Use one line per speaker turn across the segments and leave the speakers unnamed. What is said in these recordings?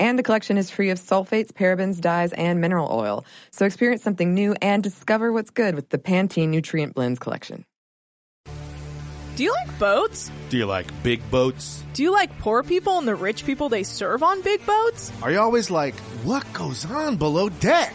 And the collection is free of sulfates, parabens, dyes, and mineral oil. So experience something new and discover what's good with the Pantene Nutrient Blends collection.
Do you like boats?
Do you like big boats?
Do you like poor people and the rich people they serve on big boats?
Are you always like, what goes on below deck?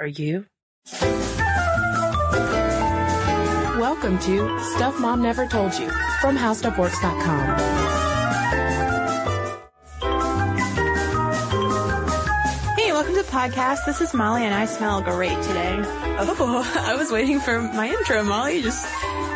Are you? Welcome to Stuff Mom Never Told You from HowStuffWorks.com.
Hey, welcome to the podcast. This is Molly and I smell great today. Oh, I was waiting for my intro, Molly. You just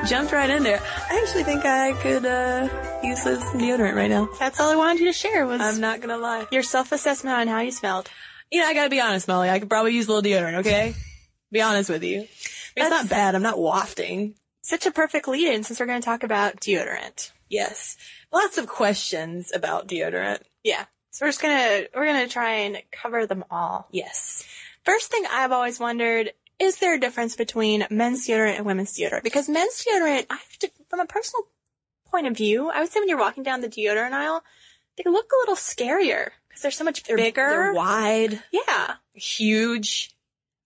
jumped right in there. I actually think I could, uh, use some deodorant right now. That's all I wanted you to share was I'm not gonna lie. Your self-assessment on how you smelled. You know, I gotta be honest, Molly. I could probably use a little deodorant, okay? be honest with you. It's
That's-
not bad. I'm not wafting.
Such a perfect lead in since we're going to talk about deodorant.
Yes. Lots of questions about deodorant.
Yeah. So we're just gonna, we're gonna try and cover them all.
Yes.
First thing I've always wondered, is there a difference between men's deodorant and women's deodorant? Because men's deodorant, I have to, from a personal point of view, I would say when you're walking down the deodorant aisle, they look a little scarier because they're so much
They're
bigger.
They're wide,
yeah.
huge.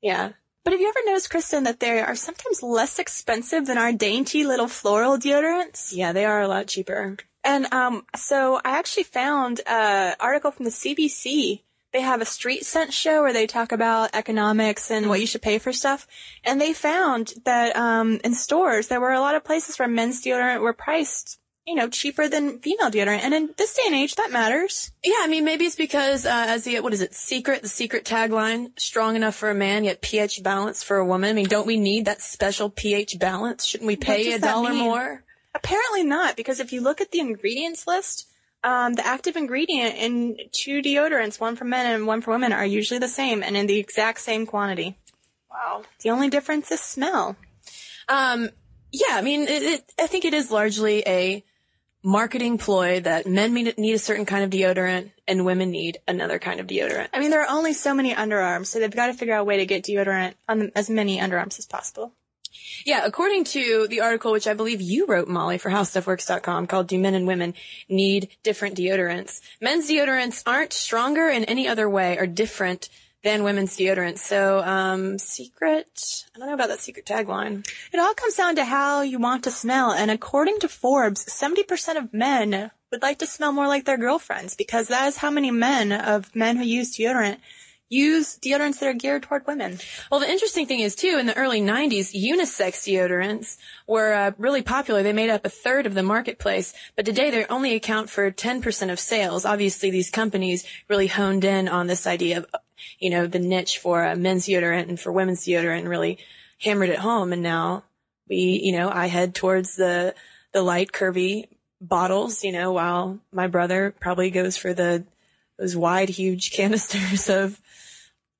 Yeah.
But have you ever noticed, Kristen, that they are sometimes less expensive than our dainty little floral deodorants?
Yeah, they are a lot cheaper.
And um, so I actually found an article from the CBC. They have a Street Cents show where they talk about economics and what you should pay for stuff. And they found that um, in stores there were a lot of places where men's deodorant were priced, you know, cheaper than female deodorant. And in this day and age, that matters.
Yeah, I mean, maybe it's because, uh, as the, what is it, secret, the secret tagline, strong enough for a man, yet pH balance for a woman. I mean, don't we need that special pH balance? Shouldn't we pay a dollar
mean?
more?
Apparently not, because if you look at the ingredients list, um, the active ingredient in two deodorants, one for men and one for women, are usually the same and in the exact same quantity.
Wow.
The only difference is smell.
Um, yeah, I mean, it, it, I think it is largely a marketing ploy that men need, a certain kind of deodorant and women need another kind of deodorant.
I mean, there are only so many underarms, so they've got to figure out a way to get deodorant on the, as many underarms as possible.
Yeah, according to the article, which I believe you wrote, Molly, for HowStuffWorks.com, called "Do Men and Women Need Different Deodorants?" Men's deodorants aren't stronger in any other way or different than women's deodorants. So, um, secret. I don't know about that secret tagline.
It all comes down to how you want to smell, and according to Forbes, 70% of men would like to smell more like their girlfriends because that is how many men of men who use deodorant use deodorants that are geared toward women.
Well, the interesting thing is too, in the early 90s, unisex deodorants were uh, really popular. They made up a third of the marketplace, but today they only account for 10% of sales. Obviously, these companies really honed in on this idea of, you know, the niche for uh, men's deodorant and for women's deodorant really hammered it home. And now we, you know, I head towards the, the light curvy bottles, you know, while my brother probably goes for the, those wide, huge canisters of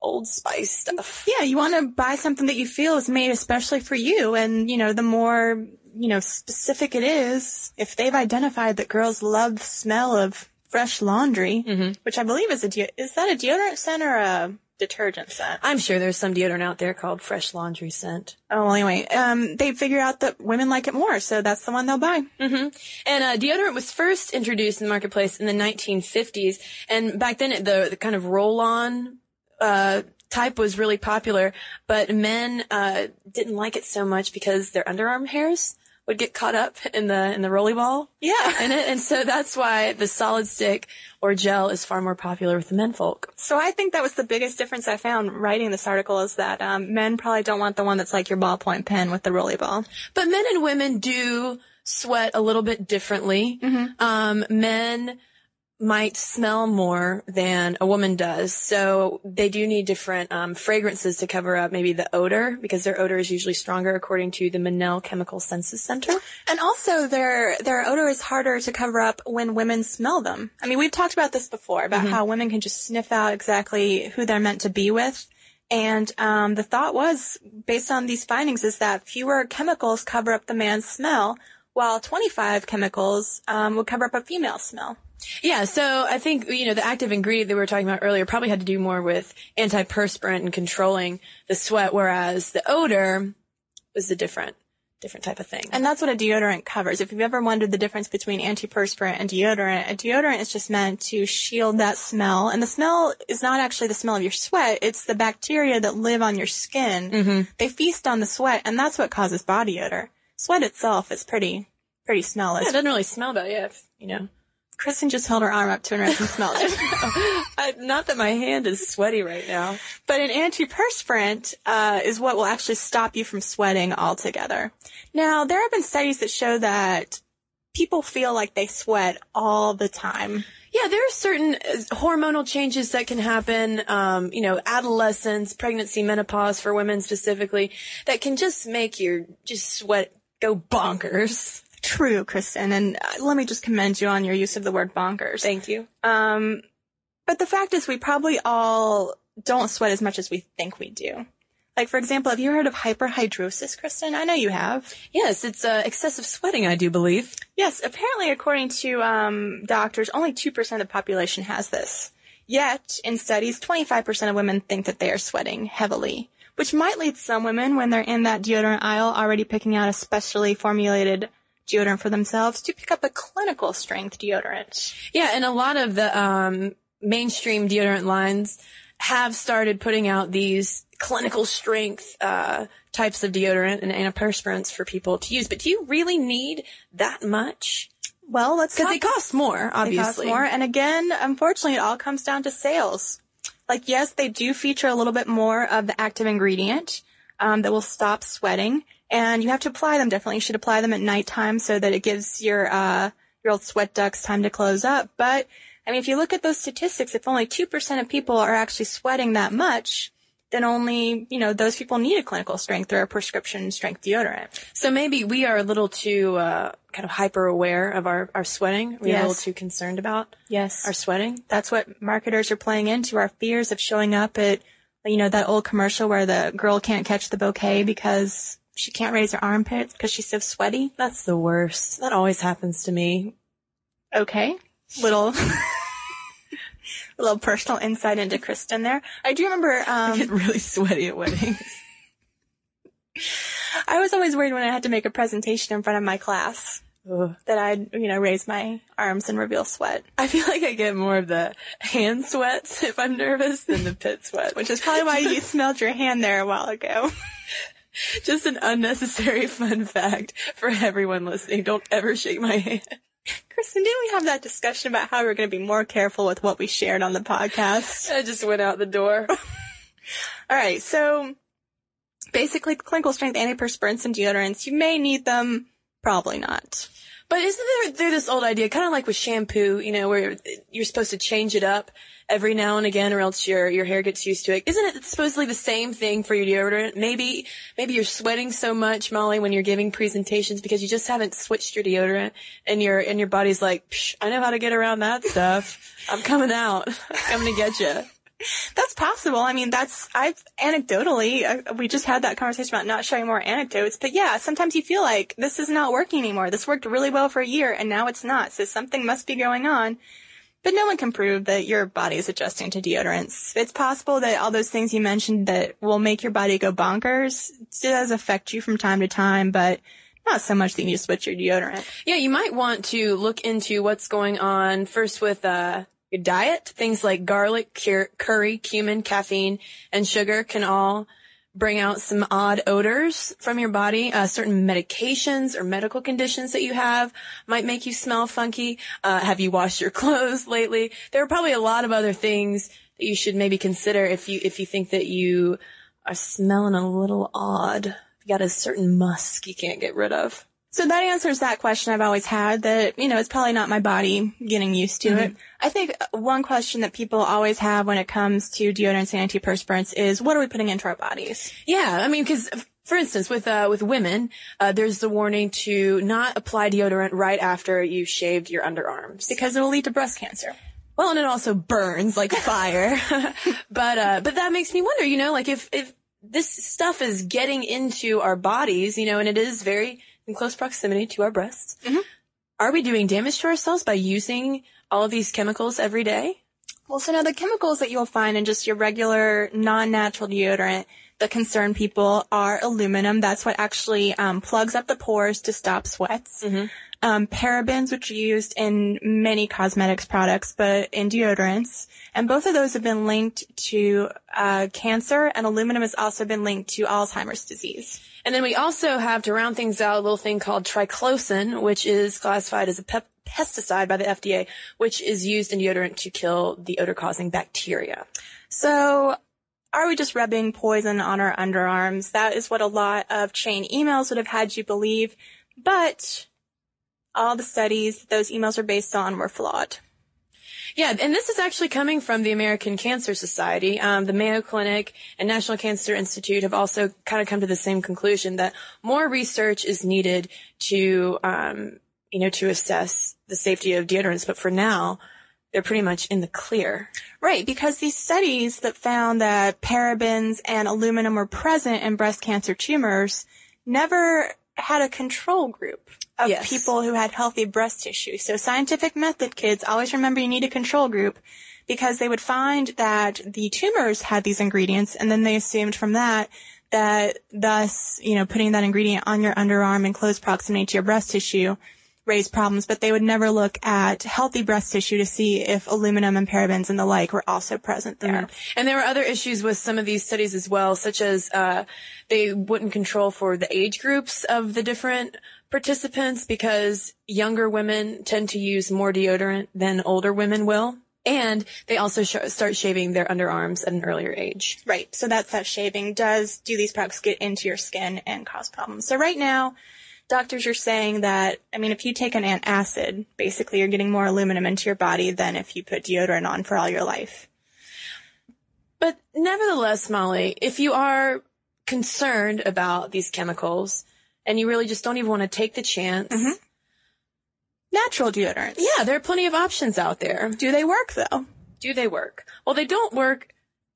Old Spice stuff.
Yeah, you want to buy something that you feel is made especially for you, and you know, the more you know specific it is, if they've identified that girls love the smell of fresh laundry, which I believe is a de- is that a deodorant scent or a detergent scent?
I'm sure there's some deodorant out there called Fresh Laundry Scent.
Oh, well, anyway, um, they figure out that women like it more, so that's the one they'll buy. Mm-hmm.
And uh, deodorant was first introduced in the marketplace in the 1950s, and back then it, the, the kind of roll-on uh, type was really popular, but men uh, didn't like it so much because their underarm hairs would get caught up in the in the rolly ball
Yeah.
in it, and so that's why the solid stick or gel is far more popular with the men folk.
So I think that was the biggest difference I found writing this article is that um, men probably don't want the one that's like your ballpoint pen with the rolly ball.
But men and women do sweat a little bit differently. Um, men might smell more than a woman does, so they do need different um, fragrances to cover up maybe the odor because their odor is usually stronger according to the Monell Chemical Senses Center.
And also their their odor is harder to cover up when women smell them. I mean, we've talked about this before about how women can just sniff out exactly who they're meant to be with. And um, the thought was, based on these findings, is that fewer chemicals cover up the man's smell, while 25 chemicals um, would cover up a female smell.
Yeah, so I think, you know, the active ingredient that we were talking about earlier probably had to do more with antiperspirant and controlling the sweat, whereas the odor was a different, different type of thing.
And that's what a deodorant covers. If you've ever wondered the difference between antiperspirant and deodorant, a deodorant is just meant to shield that smell. And the smell is not actually the smell of your sweat. It's the bacteria that live on your skin. Mm-hmm. They feast on the sweat and that's what causes body odor. Sweat itself is pretty, pretty smellless.
Yeah, it doesn't really smell bad, yeah, if, you know.
Kristen just held her arm up to her nose and smelled it.
I, not that my hand is sweaty right now.
But an antiperspirant uh, is what will actually stop you from sweating altogether. Now, there have been studies that show that people feel like they sweat all the time.
Yeah, there are certain uh, hormonal changes that can happen, um, you know, adolescence, pregnancy, menopause for women specifically, that can just make your just sweat go bonkers.
True, Kristen, and uh, let me just commend you on your use of the word bonkers.
Thank you.
Um, but the fact is, we probably all don't sweat as much as we think we do. Like, for example, have you heard of hyperhidrosis, Kristen? I know you have.
Yes, it's uh, excessive sweating, I do believe.
Yes, apparently, according to um, doctors, only 2% of the population has this. Yet, in studies, 25% of women think that they are sweating heavily, which might lead some women, when they're in that deodorant aisle already picking out a specially formulated deodorant for themselves, to pick up a clinical strength deodorant.
Yeah, and a lot of the um, mainstream deodorant lines have started putting out these clinical strength uh, types of deodorant and antiperspirants for people to use. But do you really need that much?
Well, let's
Because
talk-
they cost more,
They
obviously.
cost more. And again, unfortunately, it all comes down to sales. Like, yes, they do feature a little bit more of the active ingredient um, that will stop sweating, and you have to apply them. Definitely, you should apply them at nighttime so that it gives your uh, your old sweat ducts time to close up. But I mean, if you look at those statistics, if only two percent of people are actually sweating that much, then only you know those people need a clinical strength or a prescription strength deodorant.
So maybe we are a little too uh, kind of hyper aware of our, our sweating. We're a little too concerned about
Yes,
our sweating.
that's what marketers are playing into our fears of showing up at you know that old commercial where the girl can't catch the bouquet because she can't raise her armpits because she's so sweaty
That's the worst. That always happens to me.
okay little little personal insight into kristen there i do remember
I get
um,
really sweaty at weddings.
i was always worried when i had to make a presentation in front of my class
Ugh.
that i'd you know raise my arms and reveal sweat
I feel like I get more of the hand sweats if I'm nervous than the pit sweat,
which is probably why you smelled your hand there a while ago
just an unnecessary fun fact for everyone listening. Don't ever shake my hand.
kristen didn't we have that discussion about how we are going to be more careful with what we shared on the podcast
I just went out the door.
All right, so basically, clinical strength antiperspirants and deodorants, you may need them, probably not.
But isn't there, there this old idea, kind of like with shampoo, you know, where you're supposed to change it up every now and again or else your, your hair gets used to it? Isn't it supposedly the same thing for your deodorant? Maybe, maybe you're sweating so much, Molly, when you're giving presentations because you just haven't switched your deodorant and your, and your body's like, Psh, I know how to get around that stuff. I'm coming out. I'm coming to get you.
That's possible. I mean, that's, I've anecdotally, uh, we just had that conversation about not sharing more anecdotes, but yeah, sometimes you feel like this is not working anymore. This worked really well for a year and now it's not. So something must be going on. But no one can prove that your body is adjusting to deodorants. It's possible that all those things you mentioned that will make your body go bonkers does affect you from time to time, but not so much that you need to switch your deodorant.
Yeah, you might want to look into what's going on first with uh, your diet. Things like garlic, cur- curry, cumin, caffeine, and sugar can all bring out some odd odors from your body. Uh, certain medications or medical conditions that you have might make you smell funky. Uh, have you washed your clothes lately? There are probably a lot of other things that you should maybe consider if you if you think that you are smelling a little odd. You got a certain musk you can't get rid of.
So that answers that question I've always had that, you know, it's probably not my body getting used to
Mm-hmm.
it. I think one question that people always have when it comes to deodorants and antiperspirants is what are we putting into our bodies?
Yeah, I mean, because for instance, with uh, with women, uh, there's the warning to not apply deodorant right after you shaved your underarms.
Because it'll lead to breast cancer.
Well, and it also burns like fire. but uh, but that makes me wonder, you know, like if if this stuff is getting into our bodies, you know, and it is very in close proximity to our breasts, are we doing damage to ourselves by using all of these chemicals every day?
Well, so now the chemicals that you'll find in just your regular non-natural deodorant that concern people are aluminum. That's what actually um, plugs up the pores to stop sweats. Um, parabens, which are used in many cosmetics products, but in deodorants. And both of those have been linked to uh, cancer, and aluminum has also been linked to Alzheimer's disease.
And then we also have to round things out a little thing called triclosan, which is classified as a pep- pesticide by the FDA, which is used in deodorant to kill the odor causing bacteria.
So, are we just rubbing poison on our underarms? That is what a lot of chain emails would have had you believe. But all the studies that those emails are based on were flawed.
Yeah, and this is actually coming from the American Cancer Society. Um, the Mayo Clinic and National Cancer Institute have also kind of come to the same conclusion that more research is needed to, um, you know, to assess the safety of deodorants. But for now, they're pretty much in the clear.
Right, because these studies that found that parabens and aluminum were present in breast cancer tumors never had a control group of
Yes.
people who had healthy breast tissue. So scientific method kids, always remember you need a control group because they would find that the tumors had these ingredients and then they assumed from that that thus, you know, putting that ingredient on your underarm in close proximity to your breast tissue raised problems, but they would never look at healthy breast tissue to see if aluminum and parabens and the like were also present there.
And there were other issues with some of these studies as well, such as uh, they wouldn't control for the age groups of the different participants because younger women tend to use more deodorant than older women will. And they also sh- start shaving their underarms at an earlier age.
Right. So that's that shaving. Does do these products get into your skin and cause problems? So right now, doctors are saying that I mean, if you take an antacid, basically you're getting more aluminum into your body than if you put deodorant on for all your life.
But nevertheless, Molly, if you are concerned about these chemicals and you really just don't even want to take the chance, mm-hmm.
Natural deodorants.
yeah, there are plenty of options out there.
Do they work though?
Do they work? Well, they don't work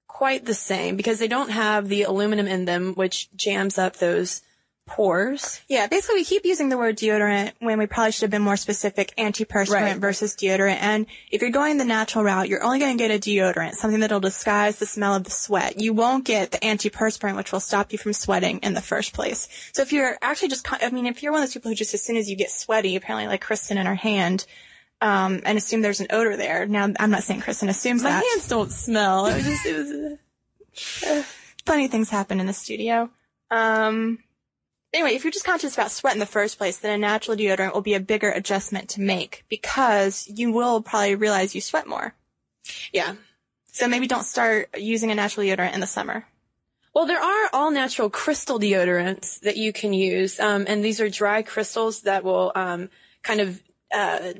quite the same because they don't have the aluminum in them, which jams up those pores.
Yeah, basically we keep using the word deodorant when we probably should have been more specific antiperspirant
Right.
versus deodorant. And if you're going the natural route, you're only going to get a deodorant, something that'll disguise the smell of the sweat. You won't get the antiperspirant, which will stop you from sweating in the first place. So if you're actually just, I mean, if you're one of those people who just as soon as you get sweaty, apparently like Kristen in her hand, um, and assume there's an odor there. Now, I'm not saying Kristen assumes
My
that.
hands don't smell. It was just, it was,
funny things happen in the studio. Um, anyway, if you're just conscious about sweat in the first place, then a natural deodorant will be a bigger adjustment to make because you will probably realize you sweat more.
yeah.
So maybe don't start using a natural deodorant in the summer.
Well, there are all natural crystal deodorants that you can use, um, and these are dry crystals that will um, kind of uh,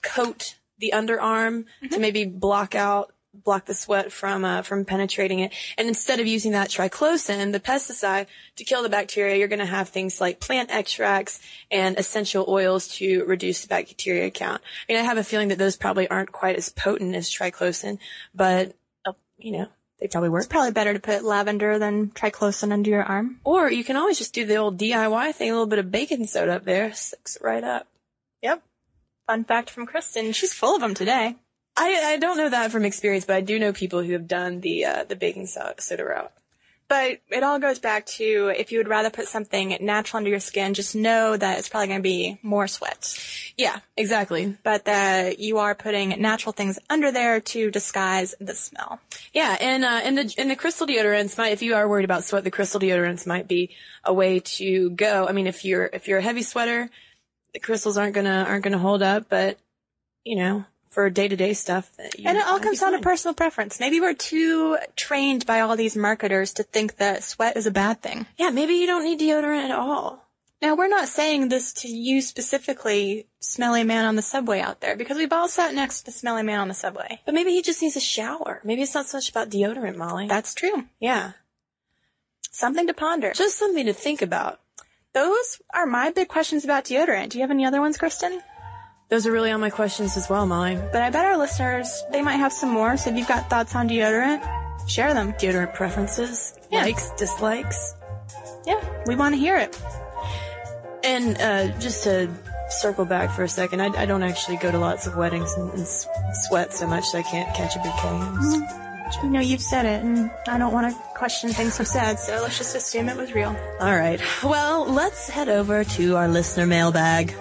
coat the underarm to maybe block out block the sweat from uh, from penetrating it. And instead of using that triclosan, the pesticide, to kill the bacteria, you're going to have things like plant extracts and essential oils to reduce the bacteria count. I mean, I have a feeling that those probably aren't quite as potent as triclosan, but uh, you know, they probably work.
It's probably better to put lavender than triclosan under your arm.
Or you can always just do the old DIY thing, a little bit of baking soda up there, sucks it right up.
Yep. Fun fact from Kristen. She's full of them today.
I, I don't know that from experience, but I do know people who have done the uh, the baking so- soda route.
But it all goes back to if you would rather put something natural under your skin, just know that it's probably going to be more sweat.
Yeah, exactly.
But that you are putting natural things under there to disguise the smell.
Yeah, and uh, and the and the crystal deodorants might, if you are worried about sweat, the crystal deodorants might be a way to go. I mean, if you're if you're a heavy sweater, the crystals aren't gonna aren't gonna hold up, but you know, for day to day stuff. You,
And it all comes down to personal preference. Maybe we're too trained by all these marketers to think that sweat is a bad thing.
Yeah, maybe you don't need deodorant at all.
Now, we're not saying this to you specifically, smelly man on the subway out there, because we've all sat next to the smelly man on the subway.
But maybe he just needs a shower. Maybe it's not so much about deodorant, Molly.
That's true.
yeah,
Something to ponder.
just something to think about.
Those are my big questions about deodorant. Do you have any other ones, Kristen?
Those are really all my questions as well, Molly.
But I bet our listeners, they might have some more. So if you've got thoughts on deodorant, share them.
Deodorant preferences,
Yeah.
likes, dislikes.
Yeah, we want to hear it.
And uh, just to circle back for a second, I, I don't actually go to lots of weddings and, and sweat so much that I can't catch a bouquet.
You know, you've said it, and I don't want to question things you've said, so let's just assume it was real.
All right. Well, let's head over to our listener mailbag.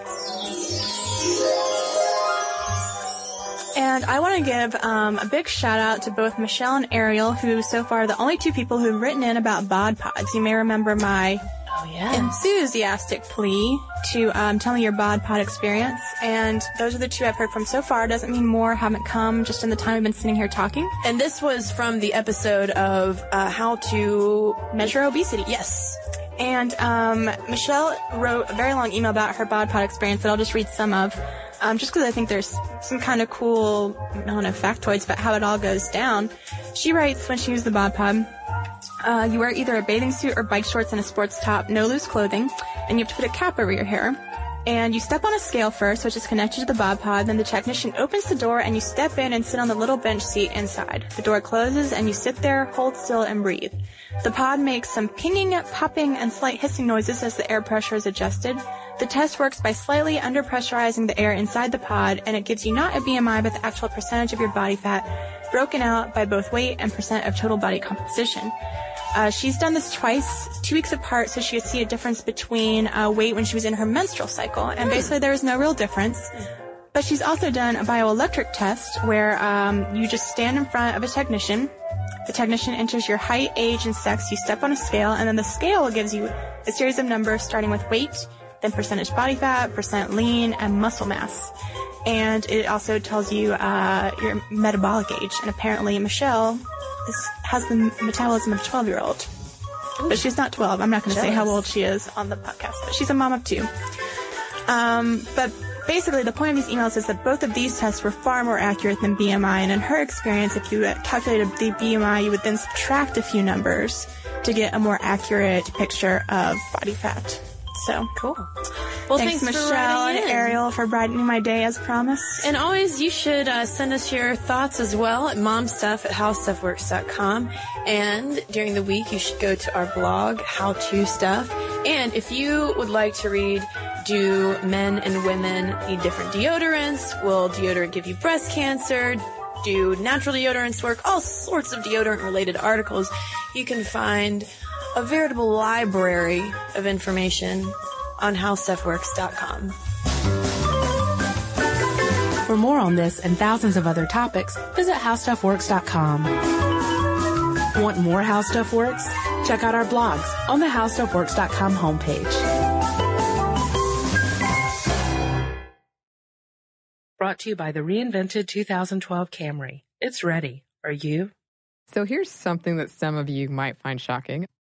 And I want to give um, a big shout out to both Michelle and Ariel, who so far are the only two people who've written in about bod pods. You may remember my
Oh yeah.
enthusiastic plea to um, tell me your bod pod experience, and those are the two I've heard from so far. Doesn't mean more haven't come just in the time we've been sitting here talking.
And this was from the episode of uh, how to
Measure obesity.
yes.
And um, Michelle wrote a very long email about her bod pod experience that I'll just read some of, um, just because I think there's some kind of cool, I don't know, factoids about how it all goes down. She writes when she used the bod pod, uh, you wear either a bathing suit or bike shorts and a sports top, no loose clothing, and you have to put a cap over your hair. And you step on a scale first, which is connected to the bod pod. Then the technician opens the door and you step in and sit on the little bench seat inside. The door closes and you sit there, hold still, and breathe. The pod makes some pinging, popping, and slight hissing noises as the air pressure is adjusted. The test works by slightly underpressurizing the air inside the pod, and it gives you not a BMI, but the actual percentage of your body fat, broken out by both weight and percent of total body composition. Uh, she's done this twice, two weeks apart, so she could see a difference between uh, weight when she was in her menstrual cycle. And basically, there was no real difference. But she's also done a bioelectric test where um, you just stand in front of a technician. The technician enters your height, age, and sex. You step on a scale, and then the scale gives you a series of numbers starting with weight, then percentage body fat, percent lean, and muscle mass. And it also tells you uh, your metabolic age. And apparently, Michelle is, has the metabolism of a 12 year old. But she's not 12. I'm not going to say how old she is on the podcast, but she's a mom of two. Um, but basically, the point of these emails is that both of these tests were far more accurate than BMI. And in her experience, if you calculated the BMI, you would then subtract a few numbers to get a more accurate picture of body fat. So
Cool. Well,
thanks,
thanks,
Michelle and. Ariel for brightening my day as promised.
And always, you should uh, send us your thoughts as well at momstuff at howstuffworks.com. And during the week, you should go to our blog, How To Stuff. And if you would like to read, do men and women need different deodorants? Will deodorant give you breast cancer? Do natural deodorants work? All sorts of deodorant related articles. You can find a veritable library of information on howstuffworks.com.
For more on this and thousands of other topics, visit howstuffworks.com. Want more How Stuff Works? Check out our blogs on the howstuffworks.com homepage. Brought to you by the reinvented 2012 Camry. It's ready. Are you?
So here's something that some of you might find shocking.